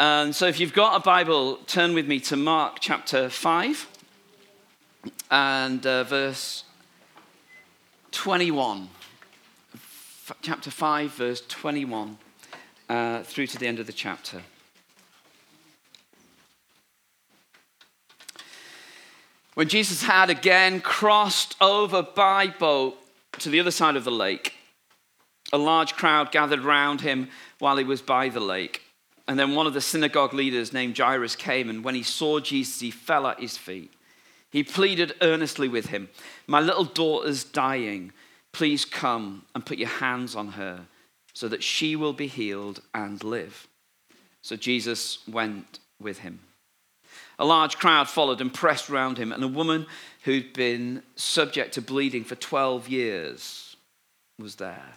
And so, if you've got a Bible, turn with me to Mark chapter 5 and uh, verse 21. F- chapter 5, verse 21, uh, through to the end of the chapter. When Jesus had again crossed over by boat to the other side of the lake, a large crowd gathered round him while he was by the lake. And then one of the synagogue leaders named Jairus came, and when he saw Jesus, he fell at his feet. He pleaded earnestly with him, My little daughter's dying. Please come and put your hands on her so that she will be healed and live. So Jesus went with him. A large crowd followed and pressed round him, and a woman who'd been subject to bleeding for 12 years was there.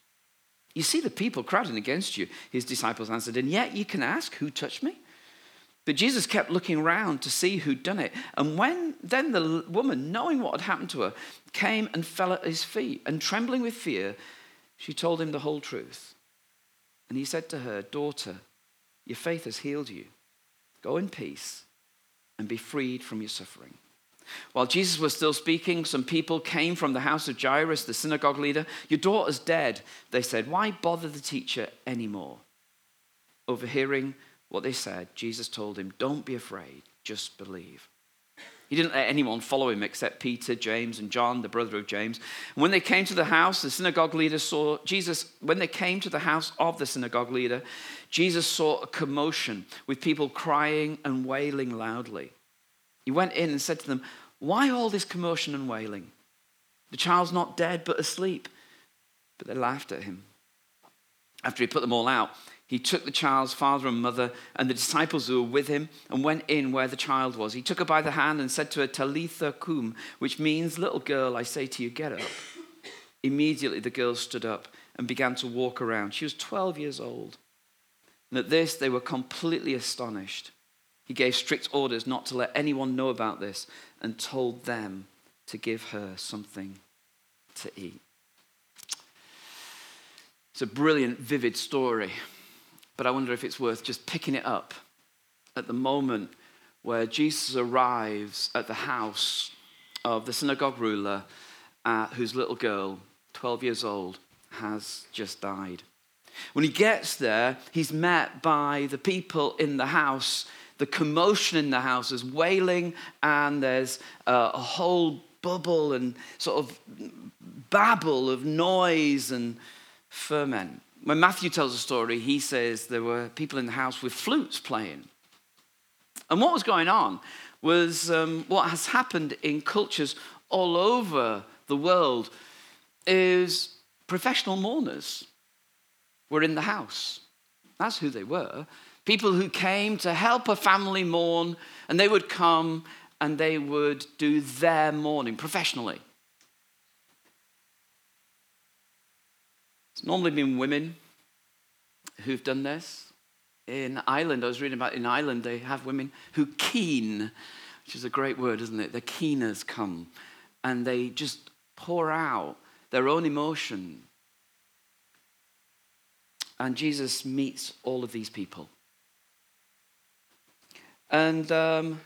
You see the people crowding against you, his disciples answered, and yet you can ask, Who touched me? But Jesus kept looking around to see who'd done it. And when then the woman, knowing what had happened to her, came and fell at his feet, and trembling with fear, she told him the whole truth. And he said to her, Daughter, your faith has healed you. Go in peace and be freed from your suffering. While Jesus was still speaking, some people came from the house of Jairus, the synagogue leader. Your daughter's dead, they said. Why bother the teacher anymore? Overhearing what they said, Jesus told him, Don't be afraid, just believe. He didn't let anyone follow him except Peter, James, and John, the brother of James. And when they came to the house, the synagogue leader saw Jesus. When they came to the house of the synagogue leader, Jesus saw a commotion with people crying and wailing loudly. He went in and said to them, Why all this commotion and wailing? The child's not dead, but asleep. But they laughed at him. After he put them all out, he took the child's father and mother and the disciples who were with him and went in where the child was. He took her by the hand and said to her, Talitha cum, which means, Little girl, I say to you, get up. Immediately the girl stood up and began to walk around. She was 12 years old. And at this, they were completely astonished. He gave strict orders not to let anyone know about this and told them to give her something to eat. It's a brilliant, vivid story, but I wonder if it's worth just picking it up at the moment where Jesus arrives at the house of the synagogue ruler uh, whose little girl, 12 years old, has just died. When he gets there, he's met by the people in the house the commotion in the house is wailing, and there's uh, a whole bubble and sort of babble of noise and ferment. When Matthew tells a story, he says there were people in the house with flutes playing. And what was going on was um, what has happened in cultures all over the world is professional mourners were in the house. That's who they were people who came to help a family mourn, and they would come and they would do their mourning professionally. It's normally been women who've done this. In Ireland, I was reading about in Ireland, they have women who keen, which is a great word, isn't it? The keeners come and they just pour out their own emotion. And Jesus meets all of these people. And um,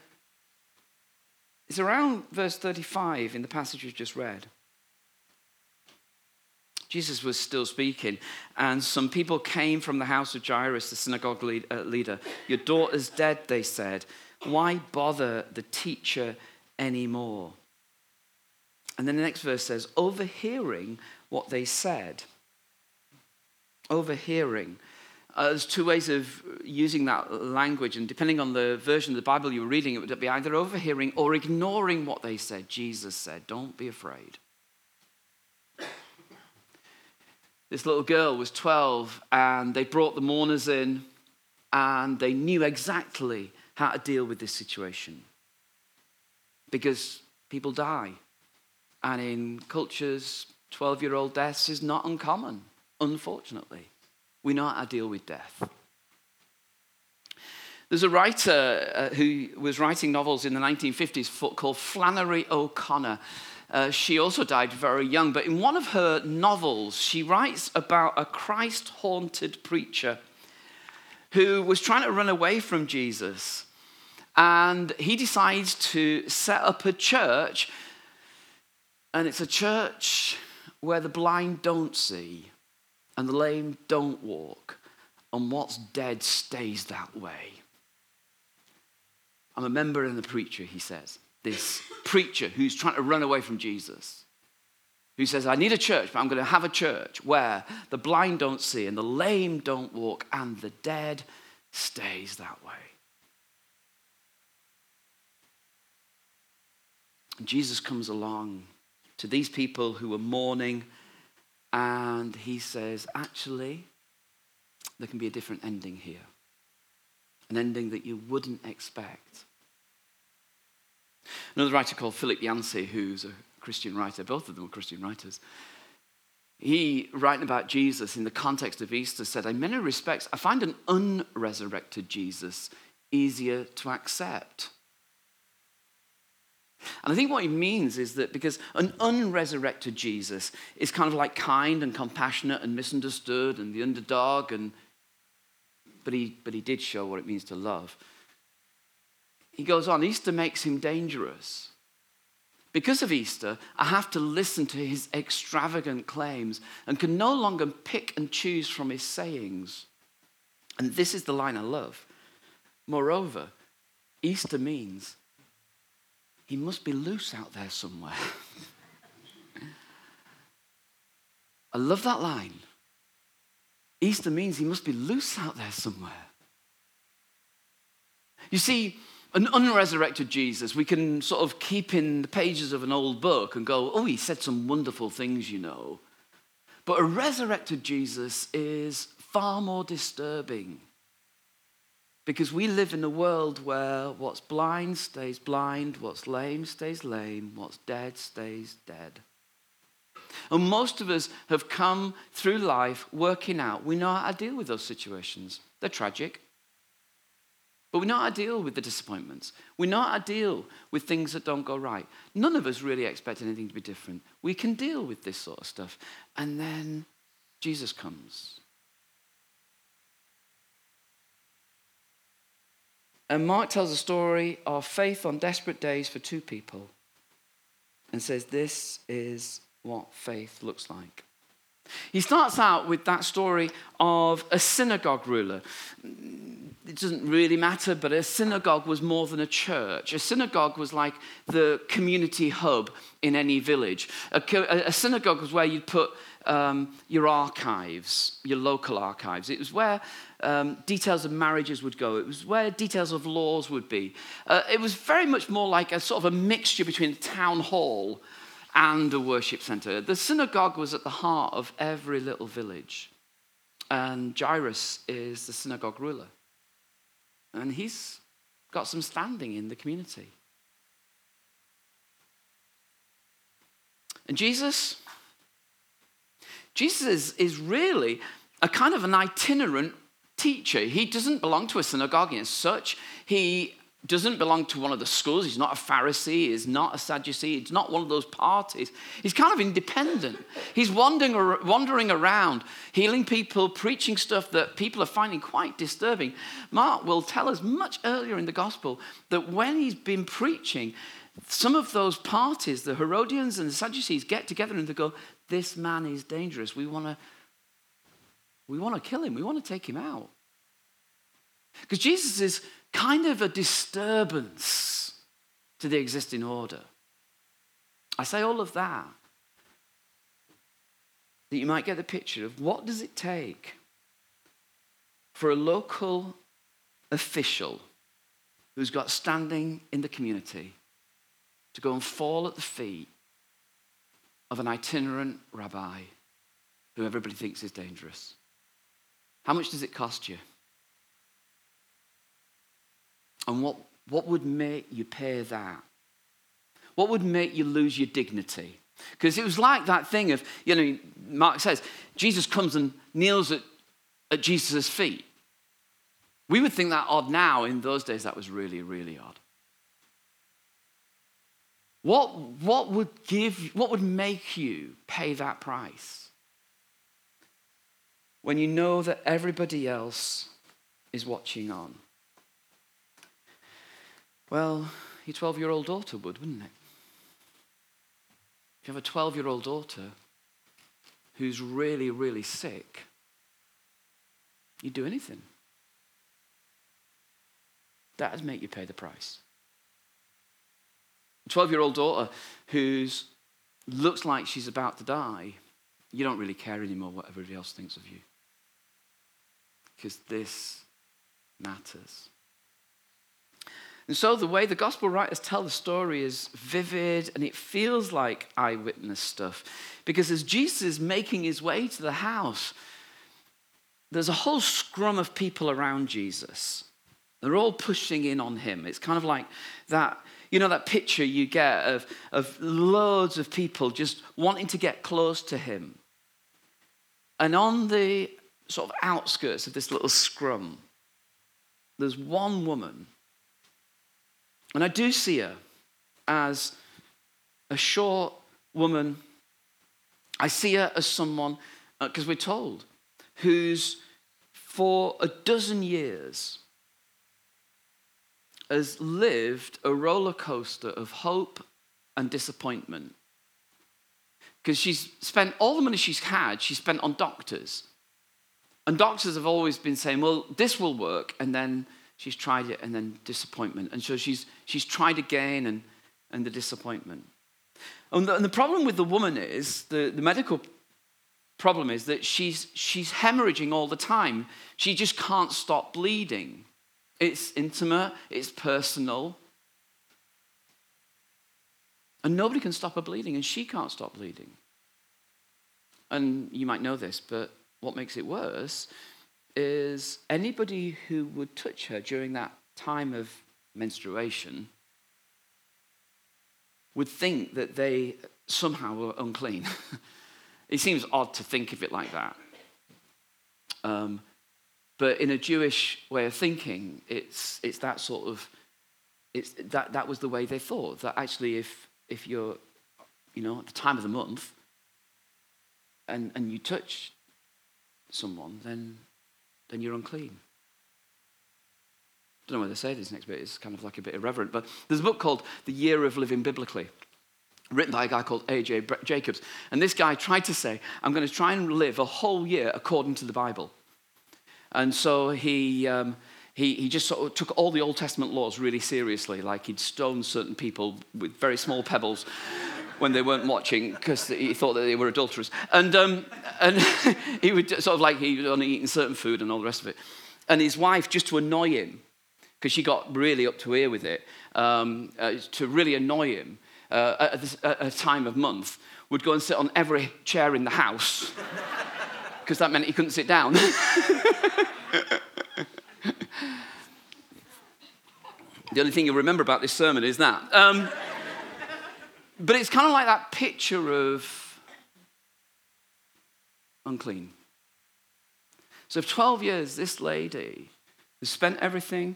it's around verse 35 in the passage we've just read. Jesus was still speaking, and some people came from the house of Jairus, the synagogue uh, leader. Your daughter's dead, they said. Why bother the teacher anymore? And then the next verse says, overhearing what they said. Overhearing. Uh, there's two ways of using that language, and depending on the version of the Bible you were reading, it would be either overhearing or ignoring what they said. Jesus said, Don't be afraid. This little girl was 12, and they brought the mourners in, and they knew exactly how to deal with this situation. Because people die. And in cultures, 12 year old deaths is not uncommon, unfortunately. We know how to deal with death. There's a writer uh, who was writing novels in the 1950s called Flannery O'Connor. Uh, she also died very young, but in one of her novels, she writes about a Christ haunted preacher who was trying to run away from Jesus. And he decides to set up a church, and it's a church where the blind don't see and the lame don't walk, and what's dead stays that way. I'm a member and the preacher, he says. This preacher who's trying to run away from Jesus, who says, I need a church, but I'm going to have a church where the blind don't see and the lame don't walk and the dead stays that way. Jesus comes along to these people who are mourning and he says, Actually, there can be a different ending here an ending that you wouldn't expect. Another writer called Philip Yancey, who's a Christian writer, both of them are Christian writers, he, writing about Jesus in the context of Easter, said, In many respects, I find an unresurrected Jesus easier to accept. And I think what he means is that because an unresurrected Jesus is kind of like kind and compassionate and misunderstood and the underdog and but he, but he did show what it means to love. He goes on, Easter makes him dangerous. Because of Easter, I have to listen to his extravagant claims and can no longer pick and choose from his sayings. And this is the line I love. Moreover, Easter means he must be loose out there somewhere. I love that line. Easter means he must be loose out there somewhere. You see, an unresurrected Jesus, we can sort of keep in the pages of an old book and go, oh, he said some wonderful things, you know. But a resurrected Jesus is far more disturbing because we live in a world where what's blind stays blind, what's lame stays lame, what's dead stays dead. And most of us have come through life working out. We know how to deal with those situations. They're tragic. But we know how to deal with the disappointments. We know how to deal with things that don't go right. None of us really expect anything to be different. We can deal with this sort of stuff. And then Jesus comes. And Mark tells a story of faith on desperate days for two people and says, This is what faith looks like. He starts out with that story of a synagogue ruler. It doesn't really matter, but a synagogue was more than a church. A synagogue was like the community hub in any village. A, synagogue was where you'd put um, your archives, your local archives. It was where um, details of marriages would go. It was where details of laws would be. Uh, it was very much more like a sort of a mixture between a town hall and a worship center. The synagogue was at the heart of every little village. And Jairus is the synagogue ruler. And he's got some standing in the community. And Jesus, Jesus is, really a kind of an itinerant teacher. He doesn't belong to a synagogue as such. He doesn't belong to one of the schools. He's not a Pharisee. He's not a Sadducee. He's not one of those parties. He's kind of independent. He's wandering, wandering around, healing people, preaching stuff that people are finding quite disturbing. Mark will tell us much earlier in the gospel that when he's been preaching, some of those parties, the Herodians and the Sadducees, get together and they go, This man is dangerous. We want to we want to kill him. We want to take him out. Because Jesus is kind of a disturbance to the existing order. I say all of that that you might get the picture of what does it take for a local official who's got standing in the community to go and fall at the feet of an itinerant rabbi who everybody thinks is dangerous. How much does it cost you? And what, what would make you pay that? What would make you lose your dignity? Because it was like that thing of, you know, Mark says, Jesus comes and kneels at, at Jesus' feet. We would think that odd now. In those days, that was really, really odd. What, what would give, what would make you pay that price? When you know that everybody else is watching on. Well, your 12 year old daughter would, wouldn't it? If you have a 12 year old daughter who's really, really sick, you'd do anything. That would make you pay the price. A 12 year old daughter who looks like she's about to die, you don't really care anymore what everybody else thinks of you. Because this matters. And so the way the gospel writers tell the story is vivid and it feels like eyewitness stuff. Because as Jesus is making his way to the house, there's a whole scrum of people around Jesus. They're all pushing in on him. It's kind of like that, you know, that picture you get of, of loads of people just wanting to get close to him. And on the sort of outskirts of this little scrum, there's one woman and I do see her as a short woman. I see her as someone, because uh, we're told, who's for a dozen years has lived a roller coaster of hope and disappointment. Because she's spent all the money she's had, she's spent on doctors. And doctors have always been saying, well, this will work. And then she's tried it and then disappointment. And so she's, she's tried again and, and the disappointment. And the, and the problem with the woman is, the, the medical problem is that she's, she's hemorrhaging all the time. She just can't stop bleeding. It's intimate, it's personal. And nobody can stop her bleeding, and she can't stop bleeding. And you might know this, but what makes it worse is anybody who would touch her during that time of menstruation would think that they somehow were unclean. it seems odd to think of it like that. Um, but in a Jewish way of thinking, it's, it's that sort of, it's, that, that was the way they thought. That actually, if, if you're, you know, at the time of the month and, and you touch someone, then then you're unclean. I don't know whether to say this next bit, it's kind of like a bit irreverent, but there's a book called The Year of Living Biblically, written by a guy called A.J. Jacobs. And this guy tried to say, I'm going to try and live a whole year according to the Bible. And so he, um, he, he just sort of took all the Old Testament laws really seriously, like he'd stone certain people with very small pebbles when they weren't watching because he thought that they were adulterers. And, um, and he would sort of like he was only eating certain food and all the rest of it. And his wife, just to annoy him, because she got really up to here with it, um, uh, to really annoy him uh, at, this, at a time of month, would go and sit on every chair in the house because that meant he couldn't sit down. the only thing you'll remember about this sermon is that. Um, but it's kind of like that picture of unclean. So, for 12 years, this lady has spent everything.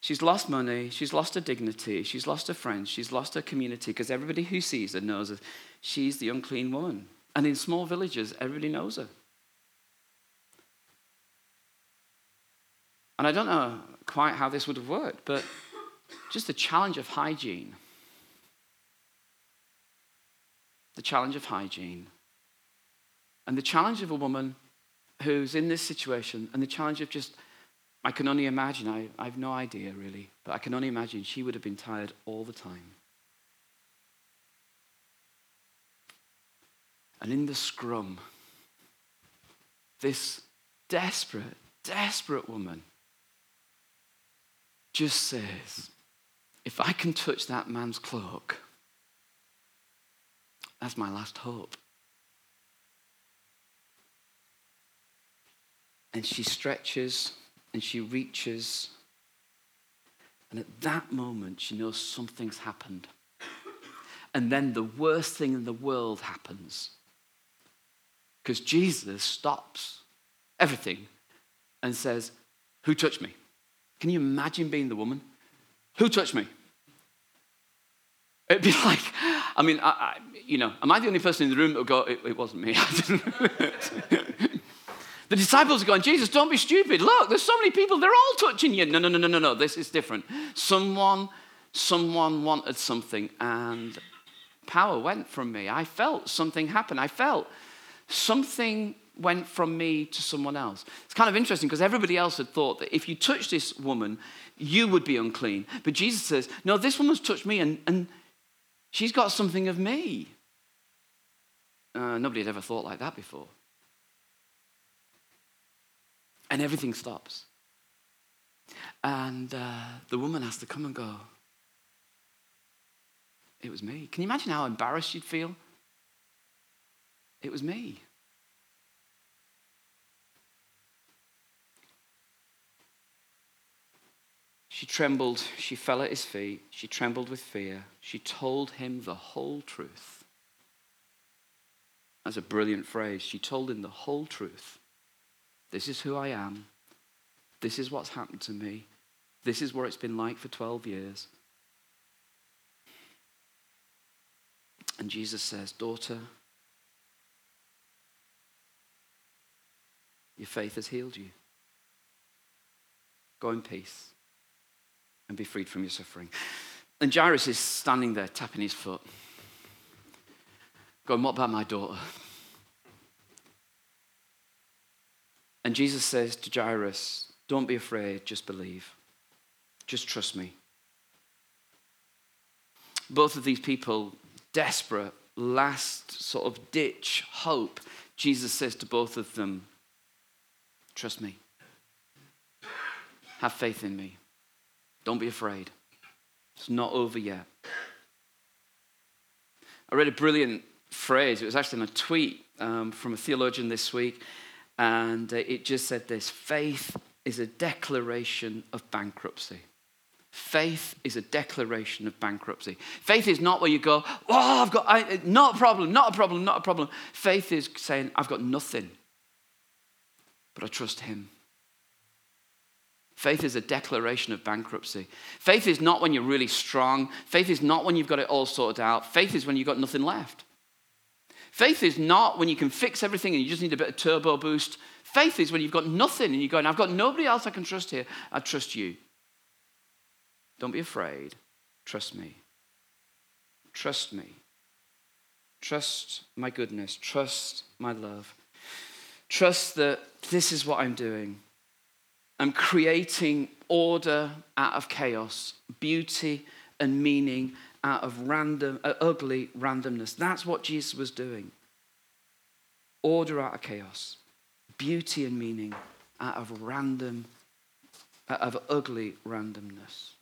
She's lost money, she's lost her dignity, she's lost her friends, she's lost her community because everybody who sees her knows that she's the unclean woman. And in small villages, everybody knows her. And I don't know quite how this would have worked, but just the challenge of hygiene the challenge of hygiene, and the challenge of a woman who's in this situation, and the challenge of just, I can only imagine, I, I have no idea really, but I can only imagine she would have been tired all the time. And in the scrum, this desperate, desperate woman just says, If I can touch that man's cloak, that's my last hope. And she stretches and she reaches And at that moment, she knows something's happened. And then the worst thing in the world happens. Because Jesus stops everything and says, Who touched me? Can you imagine being the woman? Who touched me? It'd be like, I mean, I, I, you know, am I the only person in the room that would go, it, it wasn't me? the disciples are going, Jesus, don't be stupid. Look, there's so many people, they're all touching you. No, no, no, no, no, no, this is different. Someone, someone wanted something and power went from me. I felt something happen. I felt something went from me to someone else. It's kind of interesting because everybody else had thought that if you touch this woman, you would be unclean. But Jesus says, No, this woman's touched me and, and She's got something of me. Uh, nobody had ever thought like that before. And everything stops. And uh, the woman has to come and go. It was me. Can you imagine how embarrassed you'd feel? It was me. She trembled. She fell at his feet. She trembled with fear. She told him the whole truth. That's a brilliant phrase. She told him the whole truth. This is who I am. This is what's happened to me. This is what it's been like for 12 years. And Jesus says, Daughter, your faith has healed you. Go in peace and be freed from your suffering. And Jairus is standing there, tapping his foot, going, What about my daughter? And Jesus says to Jairus, Don't be afraid, just believe. Just trust me. Both of these people, desperate, last sort of ditch hope, Jesus says to both of them, Trust me. Have faith in me. Don't be afraid. It's not over yet. I read a brilliant phrase. It was actually in a tweet um, from a theologian this week, and uh, it just said this Faith is a declaration of bankruptcy. Faith is a declaration of bankruptcy. Faith is not where you go, oh, I've got, I, not a problem, not a problem, not a problem. Faith is saying, I've got nothing, but I trust Him. Faith is a declaration of bankruptcy. Faith is not when you're really strong. Faith is not when you've got it all sorted out. Faith is when you've got nothing left. Faith is not when you can fix everything and you just need a bit of turbo boost. Faith is when you've got nothing and you're going, I've got nobody else I can trust here. I trust you. Don't be afraid. Trust me. Trust me. Trust my goodness. Trust my love. Trust that this is what I'm doing. I'm creating order out of chaos, beauty and meaning out of random, uh, ugly randomness. That's what Jesus was doing. Order out of chaos, beauty and meaning out of random, out of ugly randomness.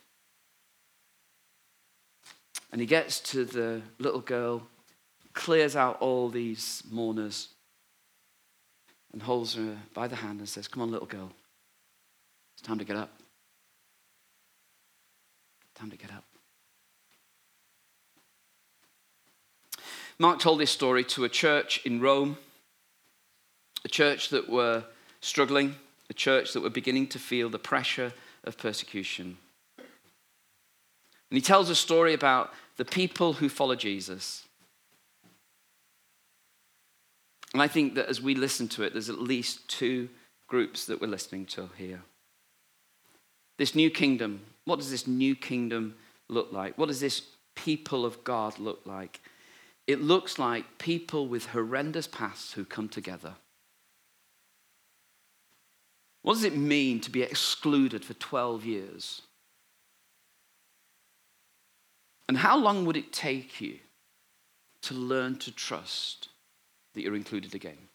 And he gets to the little girl, clears out all these mourners, and holds her by the hand and says, Come on, little girl. It's time to get up. Time to get up. Mark told this story to a church in Rome, a church that were struggling, a church that were beginning to feel the pressure of persecution. And he tells a story about the people who follow Jesus. And I think that as we listen to it, there's at least two groups that we're listening to here. This new kingdom, what does this new kingdom look like? What does this people of God look like? It looks like people with horrendous pasts who come together. What does it mean to be excluded for 12 years? And how long would it take you to learn to trust that you're included again?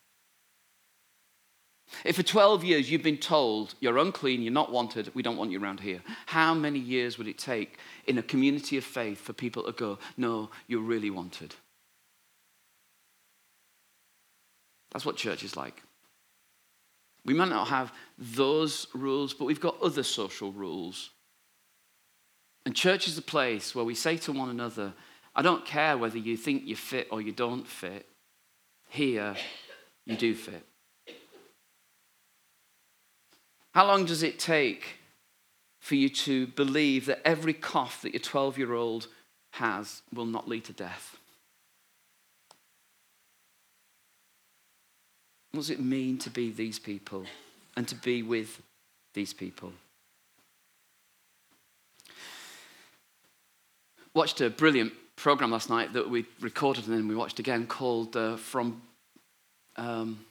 If for 12 years you've been told you're unclean, you're not wanted, we don't want you around here, how many years would it take in a community of faith for people to go, no, you're really wanted? That's what church is like. We might not have those rules, but we've got other social rules. And church is a place where we say to one another, I don't care whether you think you fit or you don't fit. Here, you do fit. How long does it take for you to believe that every cough that your 12 year old has will not lead to death? What does it mean to be these people and to be with these people? Watched a brilliant program last night that we recorded and then we watched again called uh, From. Um,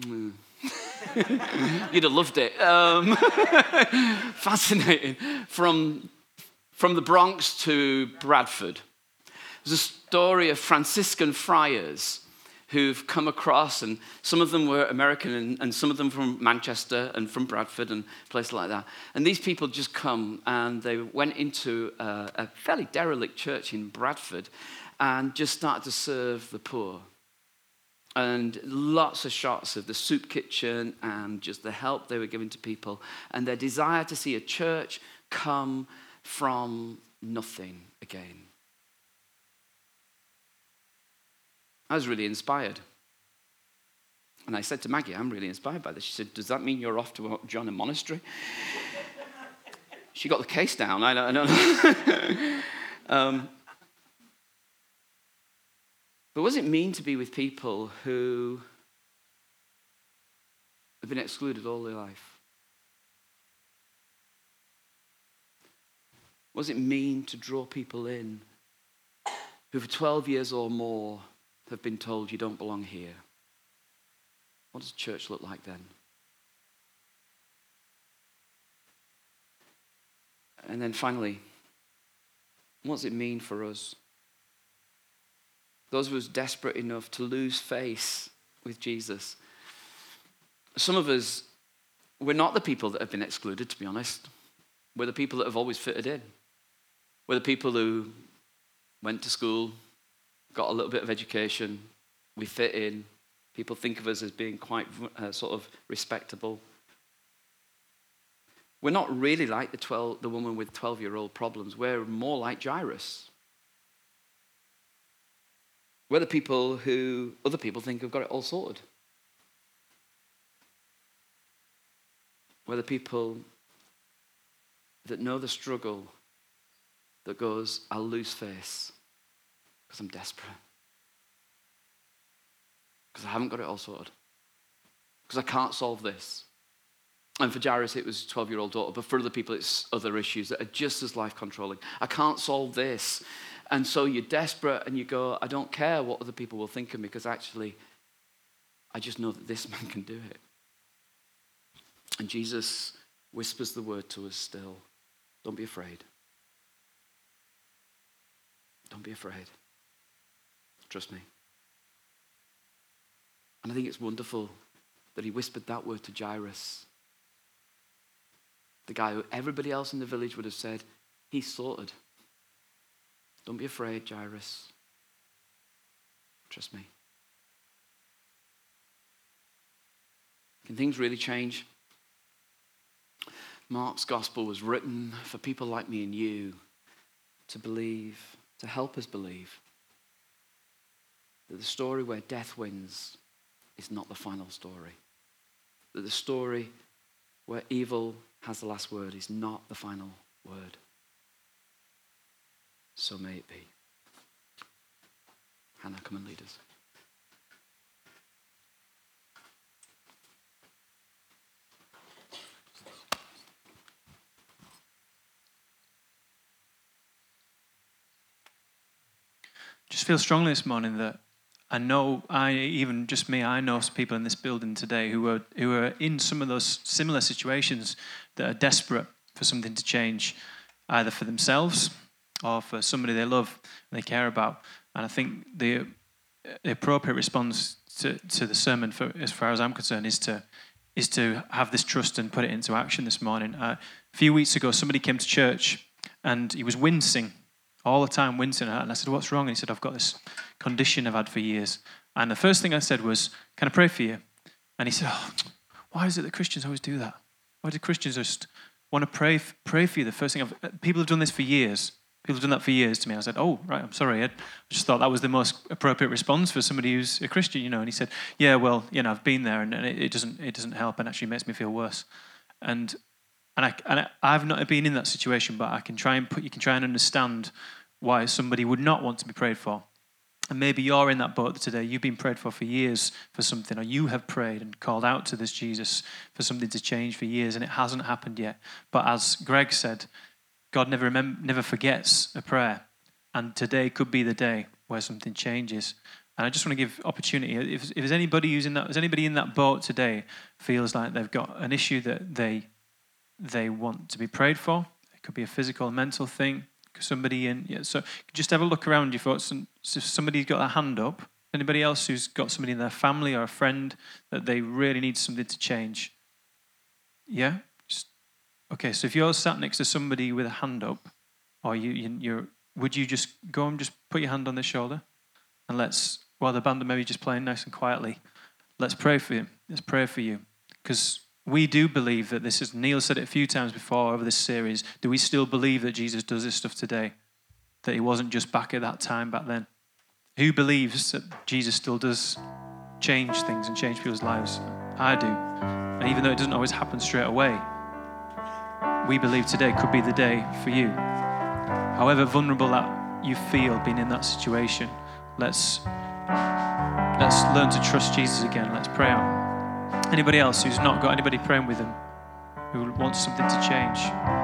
mm. You'd have loved it. Um, fascinating. From, from the Bronx to Bradford. There's a story of Franciscan friars who've come across, and some of them were American, and, and, some of them from Manchester and from Bradford and places like that. And these people just come and they went into a, a fairly derelict church in Bradford and just started to serve the poor. And lots of shots of the soup kitchen and just the help they were giving to people, and their desire to see a church come from nothing again. I was really inspired. And I said to Maggie, I'm really inspired by this. She said, Does that mean you're off to join a monastery? she got the case down. I don't, know. um, but what does it mean to be with people who have been excluded all their life? What does it mean to draw people in who, for 12 years or more, have been told you don't belong here. What does church look like then? And then finally, what does it mean for us? Those of us desperate enough to lose face with Jesus. Some of us, we're not the people that have been excluded, to be honest. We're the people that have always fitted in. We're the people who went to school, got a little bit of education, we fit in. People think of us as being quite uh, sort of respectable. We're not really like the, 12, the woman with 12 year old problems. We're more like Jairus. We're the people who other people think have got it all sorted. We're the people that know the struggle that goes, I'll lose face because I'm desperate. Because I haven't got it all sorted. Because I can't solve this. And for Jairus, it was 12 year old daughter, but for other people, it's other issues that are just as life controlling. I can't solve this. And so you're desperate and you go, I don't care what other people will think of me because actually, I just know that this man can do it. And Jesus whispers the word to us still don't be afraid. Don't be afraid. Trust me. And I think it's wonderful that he whispered that word to Jairus, the guy who everybody else in the village would have said, He's sorted. Don't be afraid, Jairus. Trust me. Can things really change? Mark's gospel was written for people like me and you to believe, to help us believe that the story where death wins is not the final story. That the story where evil has the last word is not the final word. So may it be. Hannah, come and lead us. Just feel strongly this morning that I know, I even just me, I know people in this building today who are who are in some of those similar situations that are desperate for something to change, either for themselves or for somebody they love and they care about. And I think the, the appropriate response to, to the sermon, for, as far as I'm concerned, is to is to have this trust and put it into action this morning. Uh, a few weeks ago, somebody came to church and he was wincing all the time wincing. And I said, What's wrong? And he said, I've got this condition I've had for years. And the first thing I said was, Can I pray for you? And he said, oh, Why is it that Christians always do that? Why do Christians just want to pray, pray for you. The first thing I've, people have done this for years. People have done that for years to me. I said, "Oh, right, I'm sorry." I just thought that was the most appropriate response for somebody who's a Christian, you know. And he said, "Yeah, well, you know, I've been there, and, it, it, doesn't it doesn't help, and actually makes me feel worse." And and I and I, have not been in that situation, but I can try and put you can try and understand why somebody would not want to be prayed for. And maybe you're in that boat today. You've been prayed for for years for something, or you have prayed and called out to this Jesus for something to change for years, and it hasn't happened yet. But as Greg said, God never, remember, never forgets a prayer. And today could be the day where something changes. And I just want to give opportunity. If, if there's anybody who's in that, is anybody in that boat today feels like they've got an issue that they they want to be prayed for. It could be a physical, mental thing. Somebody in, yeah. So just have a look around you, folks. And if somebody's got their hand up, anybody else who's got somebody in their family or a friend that they really need something to change, yeah, Okay, so if you're sat next to somebody with a hand up, or you, you are would you just go and just put your hand on their shoulder, and let's while the band are maybe just playing nice and quietly, let's pray for you. Let's pray for you, because we do believe that this is. Neil said it a few times before over this series. Do we still believe that Jesus does this stuff today? That he wasn't just back at that time back then. Who believes that Jesus still does change things and change people's lives? I do. And even though it doesn't always happen straight away, we believe today could be the day for you. However vulnerable that you feel being in that situation, let's let's learn to trust Jesus again. Let's pray out. Anybody else who's not got anybody praying with them, who wants something to change?